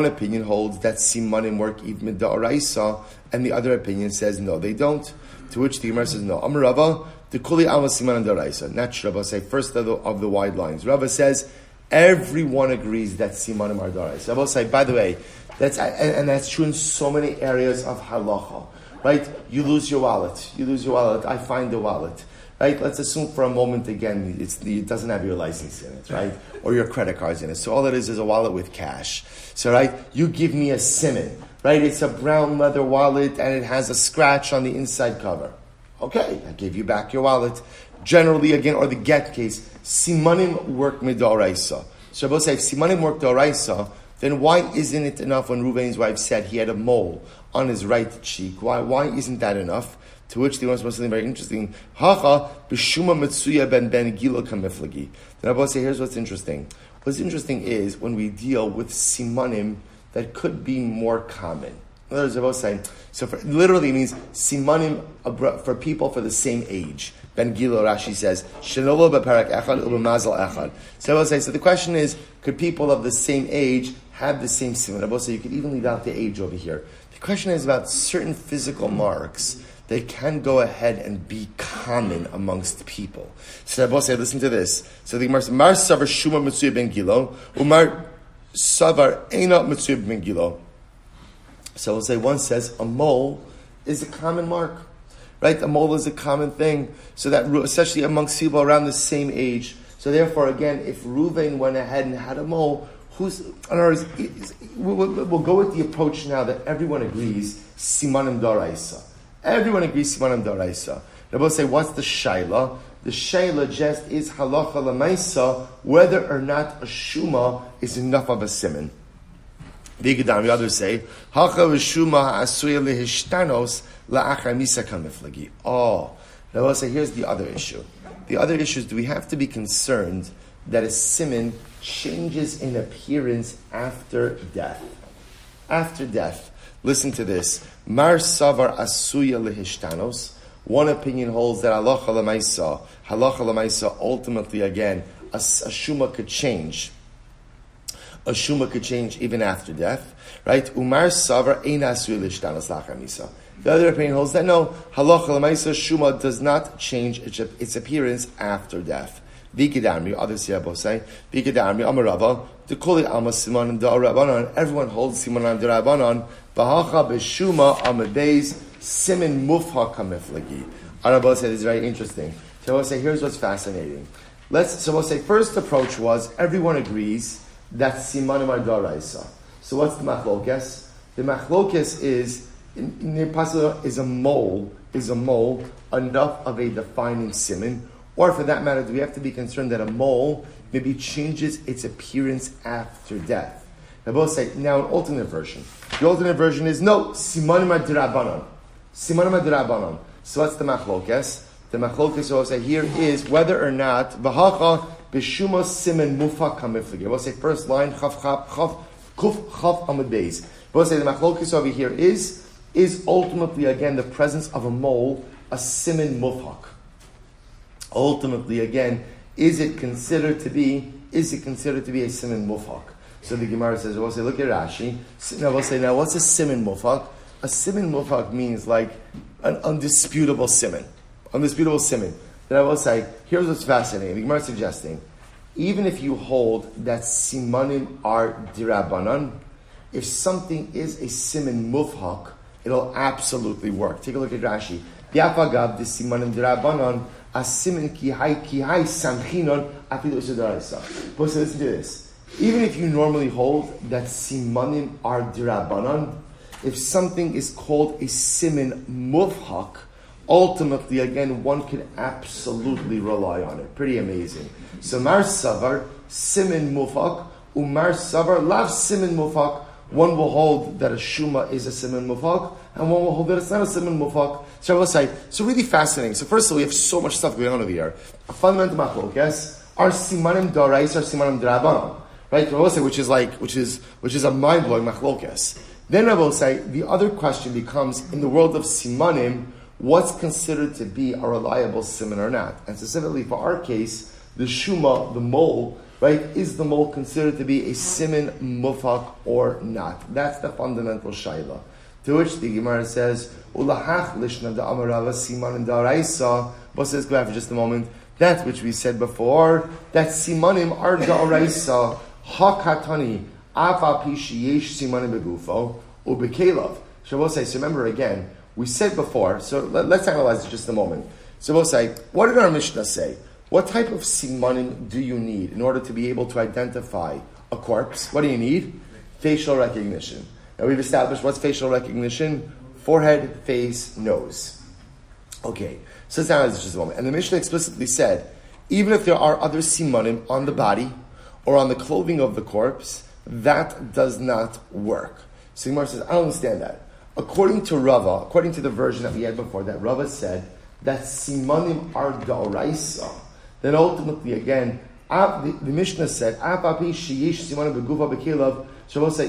opinion holds that simanim work even da'araisa, and the other opinion says no, they don't. To which the Gemara says no. Amar the kuli alma simanim da'araisa. Not Rava say first of the, of the wide lines. Rava says everyone agrees that simanim are da'araisa. Rava say by the way that's, and, and, that's true in so many areas of halacha, right? You lose your wallet. You lose your wallet. I find the wallet. Right? Let's assume for a moment again it doesn't have your license in it, right? Or your credit cards in it. So all it is is a wallet with cash. So right, you give me a simon, right? It's a brown leather wallet and it has a scratch on the inside cover. Okay, I give you back your wallet. Generally, again, or the get case, simanim work midoraisa. So both say simanim work doraisa then why isn't it enough when Ruvain's wife said he had a mole on his right cheek? Why, why isn't that enough? To which the one supposed something very interesting. Hacha b'shuma mitsuya ben ben gilo kamiflagi. Then Abba say, here's what's interesting. What's interesting is when we deal with simanim that could be more common. In other words, saying, so for, literally means simanim for people for the same age. Ben Gilo Rashi says, Shenolo beparak echad ubemazal echad. So I will say, so the question is, could people of the same age have the same simon? I will say you could even leave out the age over here. The question is about certain physical marks that can go ahead and be common amongst people. So I will say, listen to this. So the Gemara says, Mar savar shuma mitzuya ben Gilo, umar savar ena mitzuya ben Gilo. So we'll say, one says, a mole is a common mark right? A mole is a common thing, so that especially amongst people around the same age. So therefore, again, if Ruvain went ahead and had a mole, who's other words, we'll, we'll, go with the approach now that everyone agrees simanim daraisa. Everyone agrees simanim daraisa. Rabbi say, what's the shaila? The shaila just is halacha lemaisa whether or not a shuma is enough of a simon. Vigadam, others say, hacha v'shuma asuya lehishtanos la'achar misa kamiflagi. Oh, Rabbi say, here's the other issue. The other issue is, do we have to be concerned that a simon changes in appearance after death? After death. Listen to this. Mar savar asuya lehishtanos. One opinion holds that halacha lemaisa, halacha lemaisa, ultimately again, a, a shuma could change. A shuma could change even after death, right? Umar savar ein asuya lehishtanos lachamisa. The other opinion holds that no, halacha lemaisa shuma does not change its appearance after death. Vikidami, others here both say, Vikidami, Amarava, the Kuli Alma Simon and Da'arabanan, everyone holds Simon and Da'arabanan, Bahacha Beshuma Amadeis, Simon Mufha Kamiflagi. Arabah said it's very interesting. So we'll say, here's what's fascinating. Let's, so we'll say, first approach was, everyone agrees that Simanim are Daraisa. So what's the Machlokes? The Machlokes is, in, in is a mole, is a mole enough of a defining simon, or for that matter, do we have to be concerned that a mole maybe changes its appearance after death? They both say, now an alternate version. The alternate version is no, simanim adirabanan. Simanim adirabanan. So what's the machlokes? The machlokes will say here is whether or not v'hacha b'shuma simen mufa kamiflige. We'll say first line chaf chaf chaf kuf chaf amud beis. We'll say the machlokes over here is is ultimately again the presence of a mole, a simen mufhak ultimately, again, is it considered to be, is it considered to be a simon mufak? So the Gemara says, we'll say, look at Rashi. Now we'll say, now what's a simon mufak? A simon mufak means like an undisputable simon. Undisputable simon. Then I will say, here's what's fascinating. The Gemara is suggesting, even if you hold that simanim are dirabanan, if something is a simon mufhak, it'll absolutely work. Take a look at Rashi. Yafagav the simanim dirabanan asimin ki hai ki hai samchinon isudaraisa. But so listen to this. Even if you normally hold that simanim are dirabanan, if something is called a simin mufhak, ultimately, again, one can absolutely rely on it. Pretty amazing. So mar savar, simin mufhak, umar savar, lav simin mufhak, one will hold that a shuma is a simin mufhak, and one will hold that it's not a simin mufhak. So I will say, so really fascinating. So first of all, we have so much stuff going on over here. A fundamental machlok, yes? Are simanim dorais or simanim drabanan? Right? I will say, which is like, which is, which is a mind-blowing machlokes. Then I will say, the other question becomes, in the world of simanim, what's considered to be a reliable simon or not? And specifically for our case, the shuma, the mole, right? Is the mole considered to be a simin mufak or not? That's the fundamental shaila. To which the Gemara says, "Ulahach lishna da amarava siman and daraisa." But says, go for just a moment. That which we said before, that simanim are daraisa hakatani afa pishiyesh simanim begufo ubekelav. Shabbos say. So remember again, we said before. So let, us analyze it just a moment. Say, what did our Mishnah say? What type of simanim do you need in order to be able to identify a corpse? What do you need? Facial recognition. Now we've established what's facial recognition? Forehead, face, nose. Okay, so let's analyze just a moment. And the Mishnah explicitly said, even if there are other simanim on the body or on the clothing of the corpse, that does not work. So Gemara says, I don't understand that. According to Rava, according to the version that we had before, that Rava said that simanim are da'oraisa, then ultimately, again, the, the Mishnah said,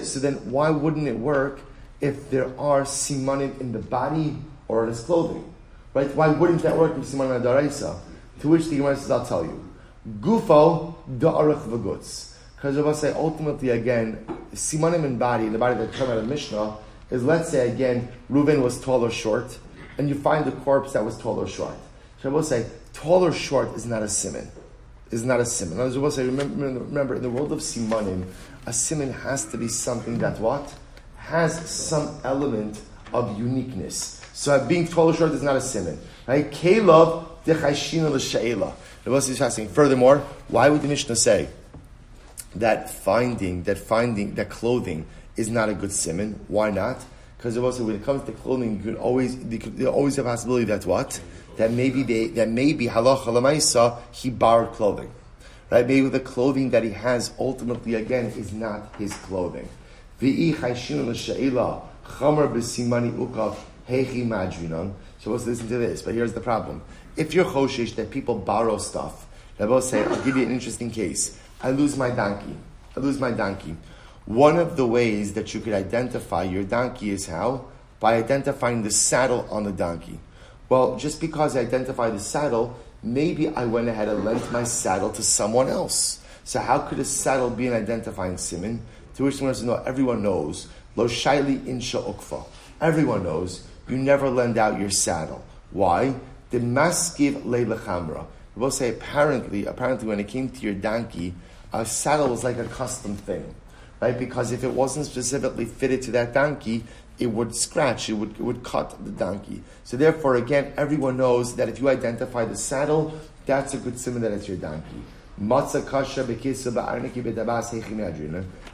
so then why wouldn't it work if there are simanim in the body or in his clothing? Right? Why wouldn't that work if simanim daraisa? To which the Gemara says, I'll tell you. Gufo da'arach v'gutz. Because Shabbos say, ultimately, again, simanim in body, in the body that come out of Mishnah, is let's say, again, Reuven was tall or short, and you find the corpse that was tall or short. Shabbos say, tall or short is not a simon. Is not a simon. As I say, remember, remember, in the world of simanim, a simon has to be something that what? Has some element of uniqueness. So being tall or short is not a simon. Right? Kelev dechashina l'she'ela. The Rebbe is asking, furthermore, why would the Mishnah say that finding, that finding, that clothing is not a good simon? Why not? Because also when it comes to clothing, you could always there always a possibility that what that maybe they that maybe halacha lemaisa he borrowed clothing, right? Maybe the clothing that he has ultimately again is not his clothing. So let's listen to this. But here's the problem: if you're choshish that people borrow stuff, will say, "I'll give you an interesting case. I lose my donkey. I lose my donkey." One of the ways that you could identify your donkey is how? By identifying the saddle on the donkey. Well, just because I identify the saddle, maybe I went ahead and lent my saddle to someone else. So how could a saddle be an identifying simon? To which someone says, no, everyone knows. Lo shaili insha ukfa. Everyone knows you never lend out your saddle. Why? The maskiv leilachamra. We'll say apparently, apparently when it came to your donkey, a saddle was like a custom thing right? Because if it wasn't specifically fitted to that donkey, it would scratch, it would, it would cut the donkey. So therefore, again, everyone knows that if you identify the saddle, that's a good symbol that it's your donkey.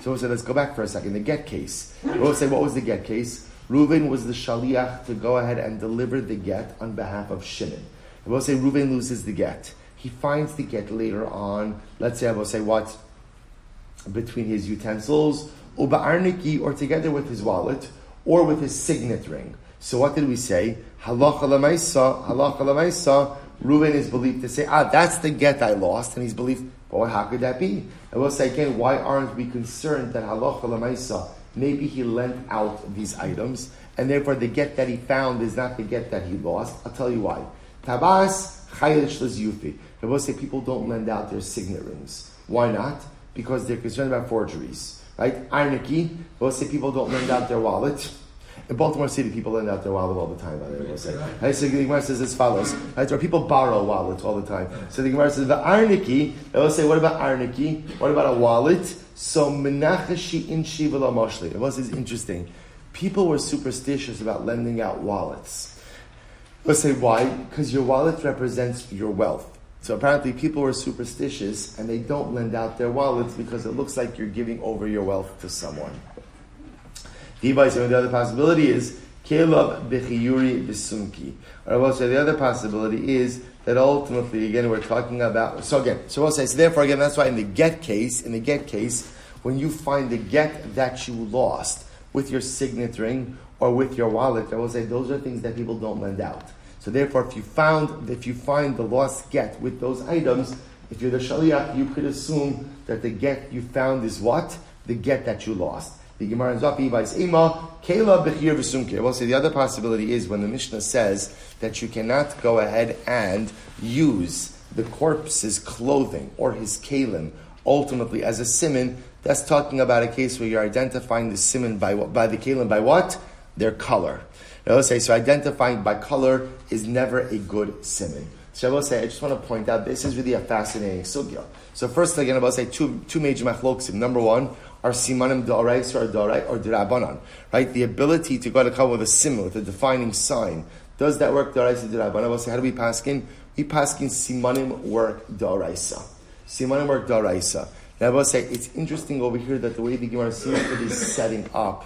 So so let's go back for a second. The get case. We'll say, what was the get case? Reuven was the shaliach to go ahead and deliver the get on behalf of Shimon. We'll say Reuven loses the get. He finds the get later on. Let's say I will say what between his utensils, uba'arniki, or together with his wallet, or with his signet ring. So what did we say? Halacha lemaisa, halacha lemaisa, Reuven is believed to say, ah, that's the get I lost, and he's believed, well, how could that be? And we'll say again, why aren't we concerned that halacha lemaisa, maybe he lent out these items, and therefore the get that he found is not the get that he lost? I'll tell you why. Tabas chaylish yufi. We'll say people don't lend out their signet rings. Why not? because they're concerned about forgeries, right? Arniki, we'll say people don't lend out their wallet. In Baltimore City, people lend out their wallet all the time. By the way, we'll say. Right, so the Gemara says as follows: right, or people borrow wallets all the time. So the Gemara says the arniki. They will say, what about arniki? What about a wallet? So menachashi in shiva moshli. It was interesting. People were superstitious about lending out wallets. Let's say why? Because your wallet represents your wealth. So apparently people were superstitious and they don't lend out their wallets because it looks like you're giving over your wealth to someone. The other possibility is Caleb Bechiyuri Bisumki. Or I will say the other possibility is that ultimately, again, we're talking about. So again, so we'll say, so therefore, again, that's why in the get case, in the get case, when you find the get that you lost with your signet ring or with your wallet, I will say those are things that people don't lend out. So therefore, if you found, if you find the lost get with those items, if you're the shaliach, you could assume that the get you found is what? The get that you lost. The Gemara in by Kela Bechir V'Sumke. Well, see, the other possibility is when the Mishnah says that you cannot go ahead and use the corpse's clothing or his kalim ultimately as a simon, that's talking about a case where you're identifying the simon by, what, by the kalim by what? Their color. I will say, so identifying by color is never a good simon. So I will say, I just want to point out, this is really a fascinating sugya. So first, again, I will say two, two major machloksim. Number one, are simanim da'arais or da'arai or da'rabanan, right? The ability to go to come with a simon, with a defining sign. Does that work da'arais or da'rabanan? I will say, how do we paskin? We paskin simanim work da'araisa. Simanim work da'araisa. Now I will say, it's interesting over here that the way the Gemara seems to be setting up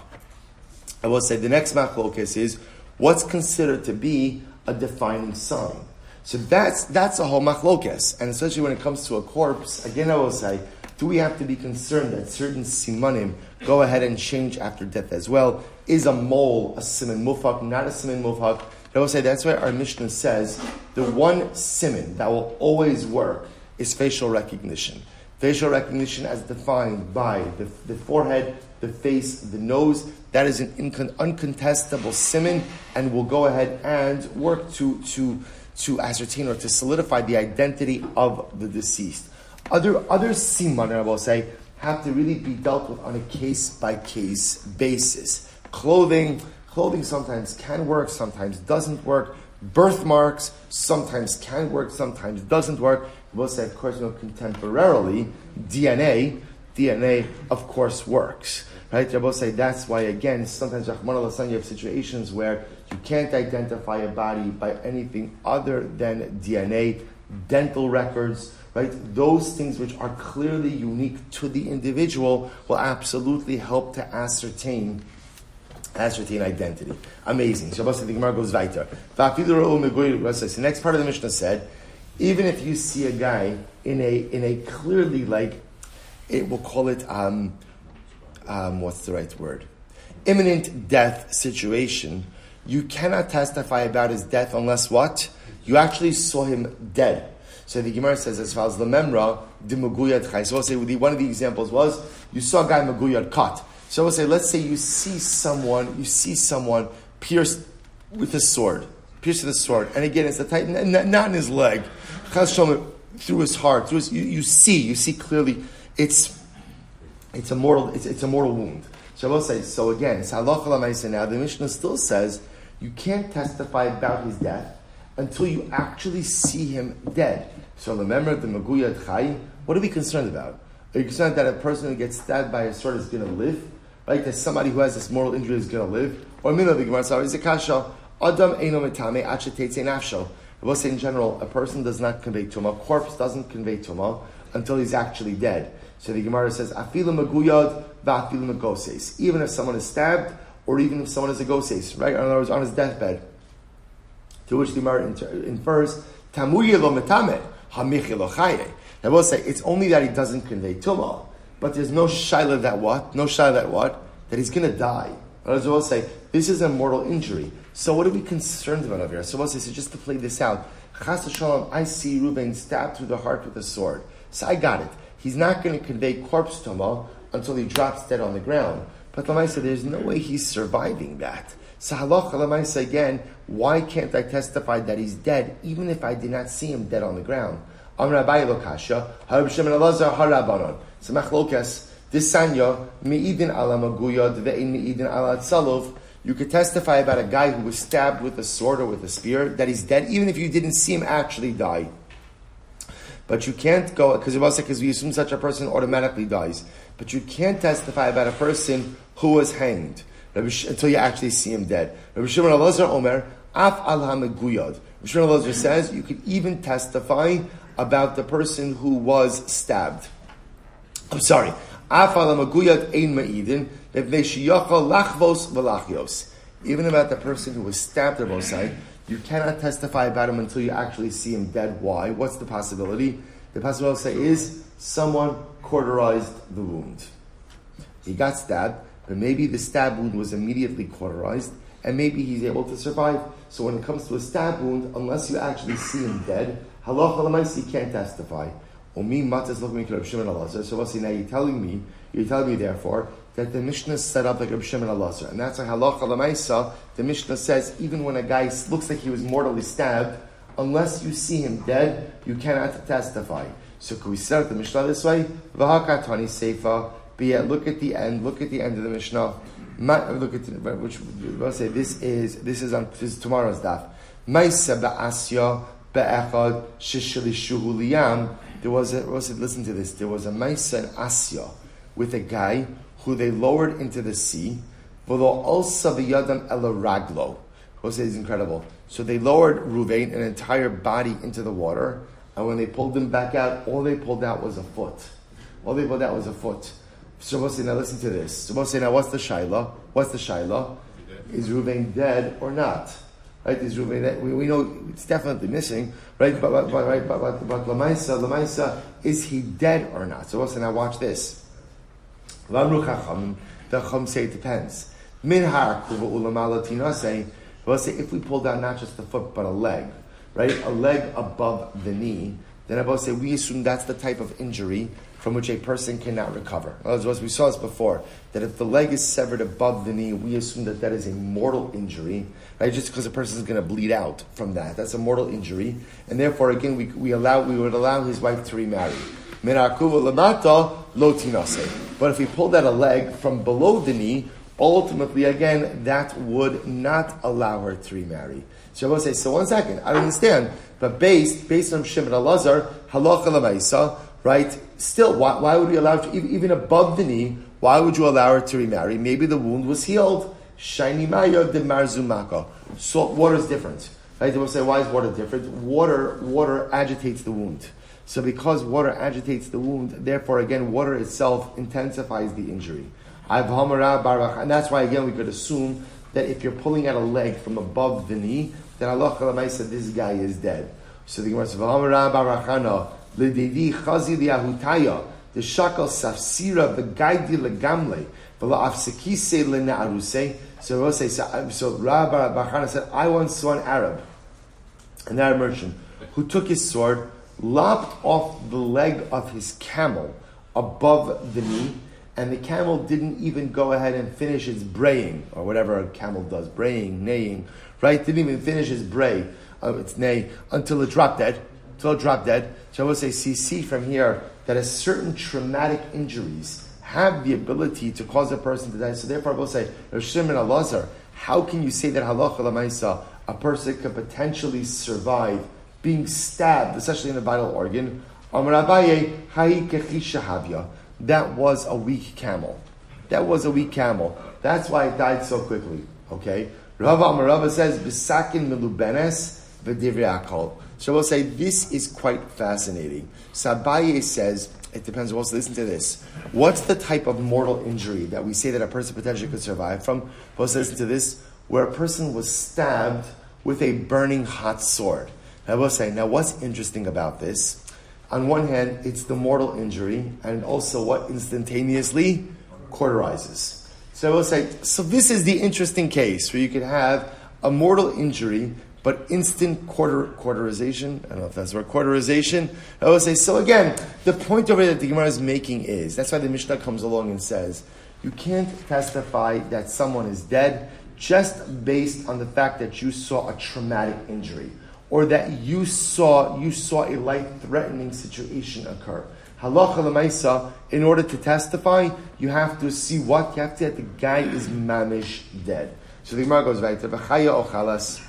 I will say the next machlokas is what's considered to be a defining sign. So that's that's a whole machlokas, and especially when it comes to a corpse. Again, I will say, do we have to be concerned that certain simanim go ahead and change after death as well? Is a mole a siman mufak, not a siman mufak? I will say that's why our Mishnah says the one simon that will always work is facial recognition. Facial recognition as defined by the, the forehead, the face, the nose. That is an uncontestable simon, and will go ahead and work to, to, to ascertain or to solidify the identity of the deceased. Other, other siman, I will say, have to really be dealt with on a case by case basis. Clothing, clothing sometimes can work, sometimes doesn't work. Birthmarks sometimes can work, sometimes doesn't work. We'll say, of course, you know, contemporarily, DNA, DNA, of course, works. Right? Rabbi say that's why again sometimes Rahman you have situations where you can't identify a body by anything other than DNA, dental records, right? Those things which are clearly unique to the individual will absolutely help to ascertain ascertain identity. Amazing. Shabbos the Gemara goes weiter. The next part of the Mishnah said, even if you see a guy in a in a clearly like, it will call it um, um, what's the right word, imminent death situation, you cannot testify about his death unless what you actually saw him dead. So the Gemara says as far as the memra, the maguyad chai. So we'll say one of the examples was you saw a guy maguyad cut. So we'll say let's say you see someone you see someone pierced with a sword, pierced with a sword, and again it's the type not in his leg, through his heart, through his, you, you see you see clearly it's it's a mortal it's, it's a mortal wound. So we'll say so again. It's halacha now. The Mishnah still says you can't testify about his death until you actually see him dead. So remember the Maguyat Chai, what are we concerned about? Are you concerned that a person who gets stabbed by a sword is going to live? Right? That somebody who has this mortal injury is going to live? Or Mina the Gemara is a kasha. Adam eno metame achetetse nafsho. I will say in general, a person does not convey tuma. A corpse doesn't convey tuma until he's actually dead. So the Gemara says, afilu maguyad va'afilu magoses. Even if someone is stabbed, or even if someone is a goses, right? In other words, on his deathbed. To which the Gemara infers, tamuye lo metame. I will say it's only that he doesn't convey tumah, but there's no shaila that what? No shaila that what? That he's going to die. I will say this is a mortal injury. So what are we concerned about over here? So we'll say so just to play this out. Chas shalom, I see Reuben stabbed through the heart with a sword. So I got it. He's not going to convey corpse tumah until he drops dead on the ground. But Lamaisa, there's no way he's surviving that. So halacha again, why can't I testify that he's dead even if I did not see him dead on the ground? So this sanya, me'idin me'idin you could testify about a guy who was stabbed with a sword or with a spear that he's dead, even if you didn't see him actually die. But you can't go because because we assume such a person automatically dies. But you can't testify about a person who was hanged until you actually see him dead. Rabbi Shimon Elazar Omer, Af al Hameguyad. Rabbi Shimon Elazar says you could even testify about the person who was stabbed. I'm sorry. Af al Hameguyad ein ma'idin, lachvos v'lachios. Even about the person who was stabbed at Mosai, you cannot testify about him until you actually see him dead. Why? What's the possibility? The possibility is someone cauterized the wound. He got stabbed but maybe the stab wound was immediately cauterized, and maybe he's able to survive. So when it comes to a stab wound, unless you actually see him dead, halacha lemaisi can't testify. Matas. So what's now you're telling me, you're telling me therefore that the Mishnah is set up like Reb Shimon Elazar, and that's why halacha lemaisa. The Mishnah says even when a guy looks like he was mortally stabbed, unless you see him dead, you cannot testify. So can we start the Mishnah this way? V'hakatani seifa. But yet, look at the end. Look at the end of the Mishnah. Look at which we'll say this is this is on this is tomorrow's daf. Ma'isa ba'asya be'echad shishilishuhu. There was a, listen to this. There was a Maisa in Asya with a guy who they lowered into the sea. V'lo also v'yadam elaraglo. Jose is incredible. So they lowered Ruvain, an entire body, into the water, and when they pulled him back out, all they pulled out was a foot. All they pulled out was a foot. Shabbos now listen to this. Shabbos now what's the shaila? What's the shaila? Is Ruvain dead or not? Right? Is Ruvain dead? We, we know it's definitely missing, right? But but but right, but but, but Lamaisa, Lamaisa, is he dead or not? So what's now watch this. Lamru Chacham, the Chum say it depends. Min har kuva ulamalatina say, well, say if we pull down not just the foot but a leg, right? A leg above the knee, then I say we assume that's the type of injury from which a person cannot recover. As we saw this before, that if the leg is severed above the knee, we assume that that is a mortal injury, right? Just because a person is going to bleed out from that. That's a mortal injury. And therefore, again, we, we, allow, we would allow his wife to remarry. But if we pulled out a leg from below the knee, ultimately, again, that would not allow her to remarry. Shabbos says, so one second, I don't understand, but based, based on Shimon Elazar, halacha lemaisa, right? Still, why, why would we allow her to, even above the knee? Why would you allow her to remarry? Maybe the wound was healed. Shiny maya de marzumaka. Salt water is different. Right? They will say, why is water different? Water, water agitates the wound. So because water agitates the wound, therefore again, water itself intensifies the injury. And that's why, again, we could assume that if you're pulling out a leg from above the knee, then Allah said this guy is dead. So the Gemara says, L'dedi chazi liahutaya, the shakal safsira v'gaidi legamle, v'la afsekise le'na'aruse. So say, so, so Rabbi Bachana said, I once saw an Arab, an Arab merchant, who took his sword, lopped off the leg of his camel above the knee, and the camel didn't even go ahead and finish its braying, or whatever a camel does, braying, neighing, right? Didn't even finish its bray, uh, its neigh, until it dropped dead, until dropped dead. So I will say, see, from here that a certain traumatic injuries have the ability to cause a person to die. So therefore I will say, Shimon Alazar, how can you say that halacha lamaisa, a person could potentially survive being stabbed, especially in the vital organ? That was a weak camel. That was a weak camel. That's why it died so quickly. Okay? Rava Amarava says, Bisakin milubenes v'divrei So we'll say this is quite fascinating. Sabaye says, it depends. Also listen to this. What's the type of mortal injury that we say that a person potentially could survive from? Also listen to this, where a person was stabbed with a burning hot sword. I will say, now what's interesting about this? On one hand, it's the mortal injury, and also what instantaneously cauterizes. So I will say, so this is the interesting case where you could have a mortal injury, but instant quarter, quarterization. I don't know if that's the word quarterization. I would say, so again, the point over that the Gemara is making is that's why the Mishnah comes along and says, you can't testify that someone is dead just based on the fact that you saw a traumatic injury or that you saw you saw a life-threatening situation occur. Halacha lemaisa, in order to testify, you have to see what you have to. see that The guy is mamish dead. So the Gemara goes back to v'chaya ochalas.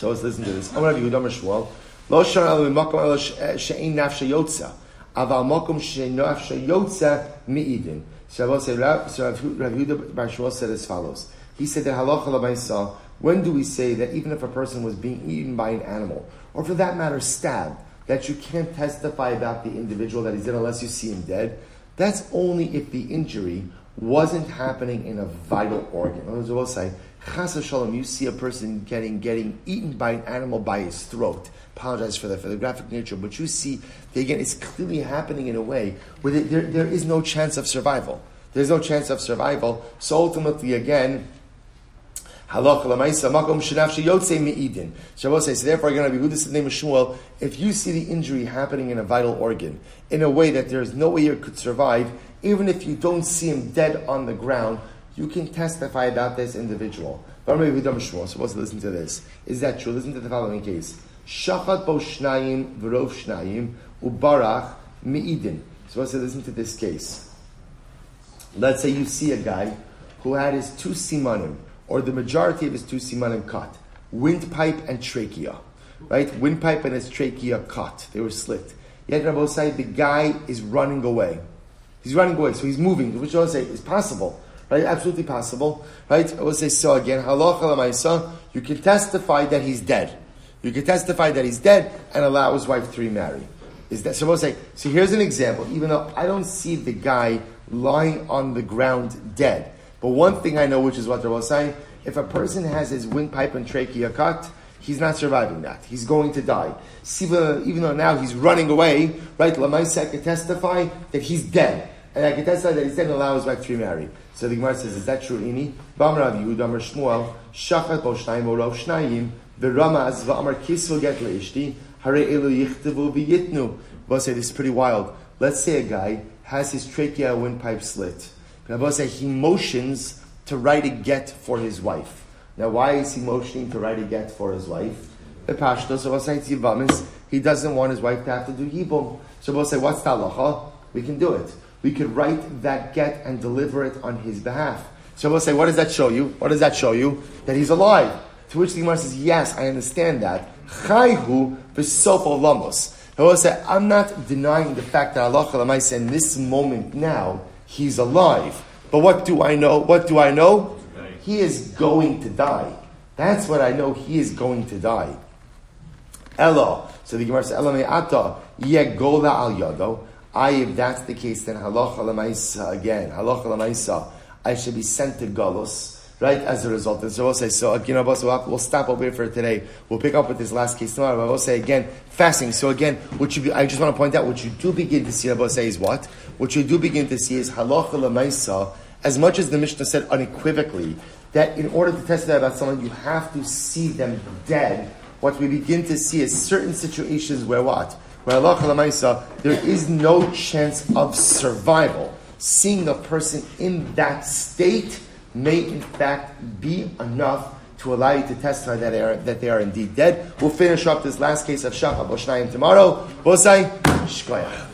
So let's listen to this. Amar Yehuda Shmuel. Lo shana l'makom elo eh, she'ein nafsha yotza. Aval makom she'ein nafsha yotza mi'idin. So Rav Yehuda Bar Shmuel said as follows. He said that halacha lemaisa, when do we say that even if a person was being eaten by an animal, or for that matter stabbed, that you can't testify about the individual that he's in unless you see him dead? That's only if the injury wasn't happening in a vital organ. Other words, we'll say, Chas shalom, you see a person getting getting eaten by an animal by his throat. Apologize for the for the graphic nature, but you see, again, it's clearly happening in a way where there, there is no chance of survival. There's no chance of survival. So ultimately, again, Halacha lamaisa makom shenaf therefore, you're going to be with this name of Shmuel. If you see the injury happening in a vital organ in a way that there is no way it could survive, even if you don't see him dead on the ground, you can testify about this individual. So let's listen to this. Is that true? Listen to the following case. Shachat bo shnayim v'rov shnayim ubarach meidin. So let's listen to this case. Let's say you see a guy who had his two simanim or the majority of his two simanim cut. Windpipe and trachea. Right? Windpipe and his trachea cut. They were slit. Yet Rabbi the guy is running away. He's running away, so he's moving, which I would say is possible. Right? Absolutely possible. Right? I would say so again. Halacha you can testify that he's dead. You can testify that he's dead and allow his wife to remarry. Is that so? I will say. So here's an example. Even though I don't see the guy lying on the ground dead, but one thing I know, which is what they're saying, if a person has his windpipe and trachea cut, he's not surviving that. He's going to die. Even though now he's running away, right? Lamaisa can testify that he's dead. And I can testify that he's dead and allow his wife to remarry. So the Gemara says, is that true, Ini? Bamrav Yehuda Amar Shmuel, Shachat Bo Shnayim Orov Shnayim, V'ramaz V'amar Kisu Get Leishti, Hare Elu Yichtavu V'yitnu. Say this is pretty wild. Let's say a guy has his trachea windpipe slit. Say he motions to write a get for his wife. Now, why is he motioning to write a get for his wife? The pashtos of he doesn't want his wife to have to do yibum. So we'll say, what's the halacha? We can do it. We could write that get and deliver it on his behalf. So we'll say, what does that show you? What does that show you? That he's alive. To which the Gemara says, yes, I understand that. Chayhu v'sofo lamos. Will say, I'm not denying the fact that Allah in this moment now, he's alive. But what do I know? What do I know? He is going to die. That's what I know. He is going to die. Elo. So the Gemara says, Elo me'ata yegola al yado. I, if that's the case, then halacha lemaisa again, halacha lemaisa, I should be sent to Galus right? As a result, and so we'll say, so know, we'll stop over here for today. We'll pick up with this last case tomorrow. But we'll say again, fasting. So again, what you I just want to point out, what you do begin to see, I will say, is what? What you do begin to see is halacha lemaisa. As much as the Mishnah said unequivocally that in order to testify about someone, you have to see them dead. What we begin to see is certain situations where what? Where lemaisa, there is no chance of survival. Seeing a person in that state may in fact be enough to allow you to testify that they are, that they are indeed dead. We'll finish up this last case of Shachab Oshnayim tomorrow. Bosai, Shkoyach.